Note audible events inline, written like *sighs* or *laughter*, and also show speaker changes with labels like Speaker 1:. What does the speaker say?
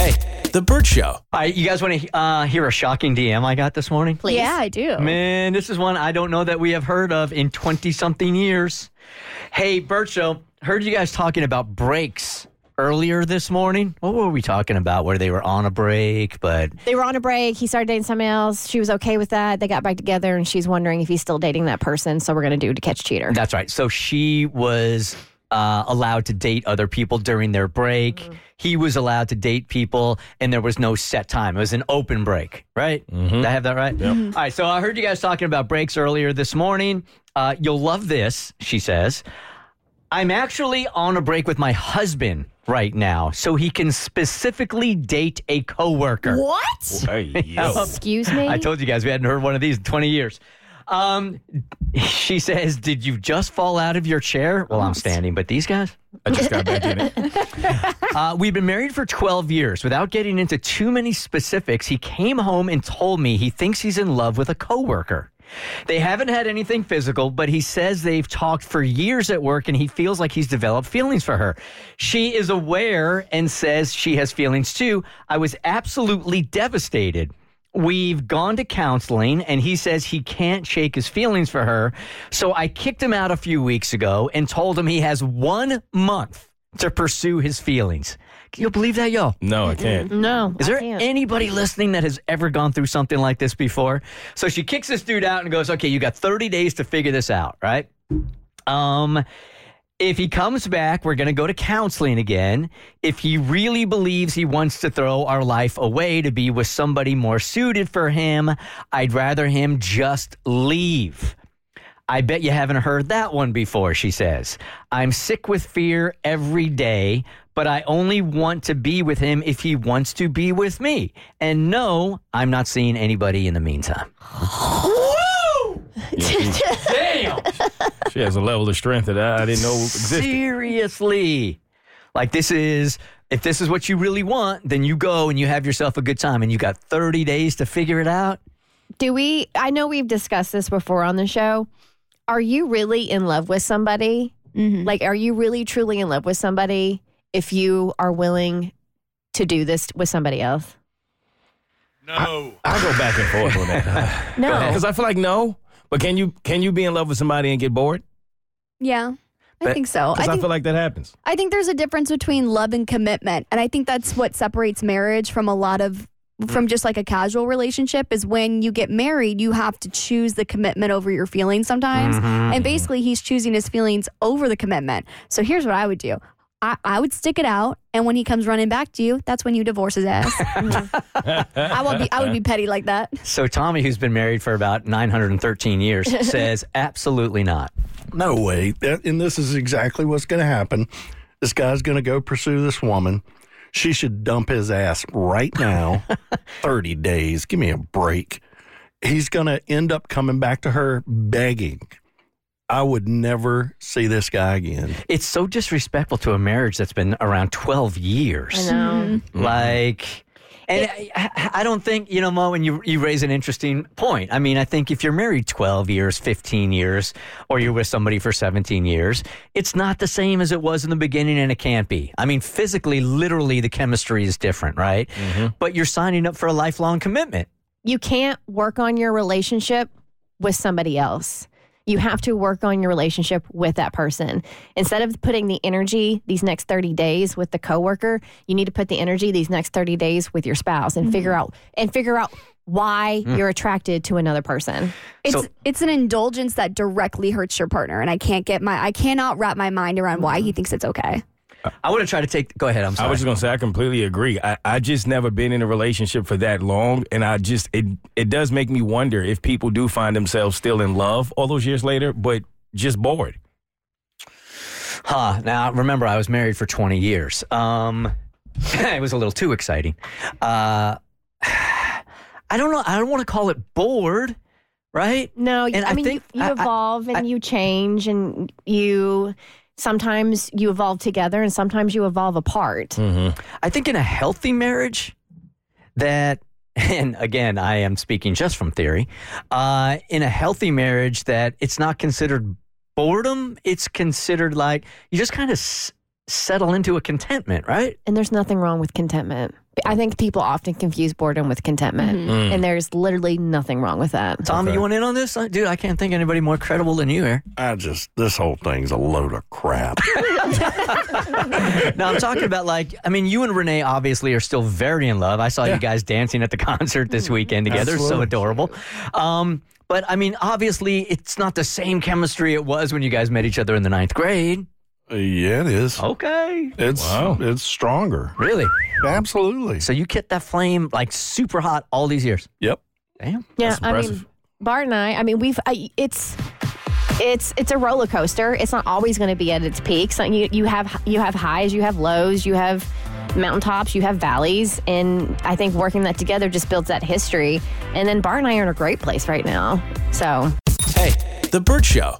Speaker 1: Hey, The Bert Show.
Speaker 2: All right, you guys want to uh, hear a shocking DM I got this morning?
Speaker 3: Please.
Speaker 4: Yeah, I do.
Speaker 2: Man, this is one I don't know that we have heard of in 20 something years. Hey, Bert Show, heard you guys talking about breaks earlier this morning. What were we talking about? Where they were on a break, but
Speaker 4: They were on a break. He started dating somebody else. She was okay with that. They got back together, and she's wondering if he's still dating that person. So we're gonna do to catch cheater.
Speaker 2: that's right. So she was uh, allowed to date other people during their break.
Speaker 4: Mm-hmm.
Speaker 2: He was allowed to date people, and there was no set time. It was an open break, right? Did I have that right? All right. So I heard you guys talking about breaks earlier this morning. Uh, you'll love this, she says. I'm actually on a break with my husband right now, so he can specifically date a coworker.
Speaker 4: What?
Speaker 1: Hey, yo.
Speaker 4: Excuse me. *laughs*
Speaker 2: I told you guys we hadn't heard one of these in 20 years. Um, *laughs* she says, Did you just fall out of your chair? Well, I'm standing, but these guys?
Speaker 1: I just got back in it. *laughs*
Speaker 2: Uh, we've been married for 12 years. Without getting into too many specifics, he came home and told me he thinks he's in love with a coworker. They haven't had anything physical, but he says they've talked for years at work and he feels like he's developed feelings for her. She is aware and says she has feelings too. I was absolutely devastated. We've gone to counseling and he says he can't shake his feelings for her. So I kicked him out a few weeks ago and told him he has one month to pursue his feelings. Can you believe that, yo?
Speaker 1: No, I can't.
Speaker 4: no.
Speaker 2: Is
Speaker 4: I
Speaker 2: there
Speaker 4: can't.
Speaker 2: anybody listening that has ever gone through something like this before? So she kicks this dude out and goes, "Okay, you got 30 days to figure this out, right?" Um if he comes back, we're going to go to counseling again. If he really believes he wants to throw our life away to be with somebody more suited for him, I'd rather him just leave. I bet you haven't heard that one before, she says. I'm sick with fear every day, but I only want to be with him if he wants to be with me. And no, I'm not seeing anybody in the meantime. *laughs* *laughs* Damn!
Speaker 1: She has a level of strength that I, I didn't know existed.
Speaker 2: Seriously. Like this is if this is what you really want, then you go and you have yourself a good time and you got 30 days to figure it out.
Speaker 4: Do we? I know we've discussed this before on the show. Are you really in love with somebody?
Speaker 3: Mm-hmm.
Speaker 4: Like, are you really truly in love with somebody if you are willing to do this with somebody else?
Speaker 1: No. I'll go back and forth on that. *sighs*
Speaker 4: No.
Speaker 1: Because I feel like no. But can you can you be in love with somebody and get bored?
Speaker 5: Yeah, I think so. I
Speaker 1: Because I,
Speaker 5: think
Speaker 1: feel like that happens.
Speaker 5: I think there's a difference between love and commitment, and I think that's what separates marriage from a lot of from just like a casual relationship is when you get married, you have to choose the commitment over your feelings sometimes. Mm-hmm. And basically, he's choosing his feelings over the commitment. So here's what I would do. I, I would stick it out, and when he comes running back to you, that's when you divorce his ass. *laughs* I would be, I would be petty like that.
Speaker 2: So Tommy, who's been married for about 913 years, *laughs* says absolutely not.
Speaker 6: No way. And this is exactly what's going to happen. This guy's going to go pursue this woman. She should dump his ass right now. *laughs* 30 days. Give me a break. He's going to end up coming back to her begging. I would never see this guy again.
Speaker 2: It's so disrespectful to a marriage that's been around 12 years.
Speaker 4: I know. Mm-hmm.
Speaker 2: Like, and I, I don't think, you know, Mo, and you, you raise an interesting point. I mean, I think if you're married 12 years, 15 years, or you're with somebody for 17 years, it's not the same as it was in the beginning, and it can't be. I mean, physically, literally, the chemistry is different, right? Mm-hmm. But you're signing up for a lifelong commitment.
Speaker 4: You can't work on your relationship with somebody else. You have to work on your relationship with that person. Instead of putting the energy these next 30 days with the coworker, you need to put the energy these next 30 days with your spouse and figure mm-hmm. out and figure out why mm. you're attracted to another person.
Speaker 5: It's
Speaker 2: So-
Speaker 5: it's an indulgence that directly hurts your partner, and I can't get my I cannot wrap my mind around why he thinks it's okay.
Speaker 2: I want to try to take. Go ahead. I'm sorry.
Speaker 7: I was just gonna say I completely agree. I, I just never been in a relationship for that long, and I just it it does make me wonder if people do find themselves still in love all those years later, but just bored.
Speaker 2: Huh. Now, remember, I was married for 20 years. Um, *laughs* it was a little too exciting. Uh, *sighs* I don't know. I don't want to call it bored, right?
Speaker 4: No,
Speaker 2: And
Speaker 4: I
Speaker 2: I
Speaker 4: mean,
Speaker 2: think-
Speaker 4: you, you
Speaker 2: I- I-
Speaker 4: evolve and
Speaker 2: I-
Speaker 4: you change, and you sometimes you evolve together, and sometimes you evolve apart.
Speaker 2: I think in a healthy marriage, that, *laughs* and again, I am speaking just from theory, uh, in a healthy marriage, that it's not considered boredom. It's considered like you just kind of s- settle into a contentment, right?
Speaker 4: And there's nothing wrong with contentment. I think people often confuse boredom with contentment, mm-hmm. mm. and there's literally nothing wrong with that.
Speaker 2: Tom, you want in on this? Dude, I can't think anybody more credible than you here.
Speaker 6: I just, this whole thing's a load of crap. *laughs*
Speaker 2: now I'm talking about like, I mean, you and Renee obviously are still very in love. I saw you guys dancing at the *laughs* concert this mm-hmm. weekend together. So adorable. Um, but I mean, obviously, it's not the same chemistry it was when you guys met each other in the ninth grade.
Speaker 6: Yeah, it is.
Speaker 2: Okay.
Speaker 6: It's,
Speaker 7: Wow.
Speaker 6: it's stronger.
Speaker 2: Really?
Speaker 6: Absolutely.
Speaker 2: So you kept that flame like super hot all these years.
Speaker 6: Yep.
Speaker 2: Damn.
Speaker 4: Yeah,
Speaker 7: That's
Speaker 4: I mean. Bart and I. I mean, we've. I, it's. It's it's a roller coaster. It's not always going to be at its peak. So you you have you have highs, you have lows, you have mountaintops, you have valleys, and I think working that together just builds that history. And then Bart and I are in a great place right now. So
Speaker 2: Hey.
Speaker 8: The Bert Show.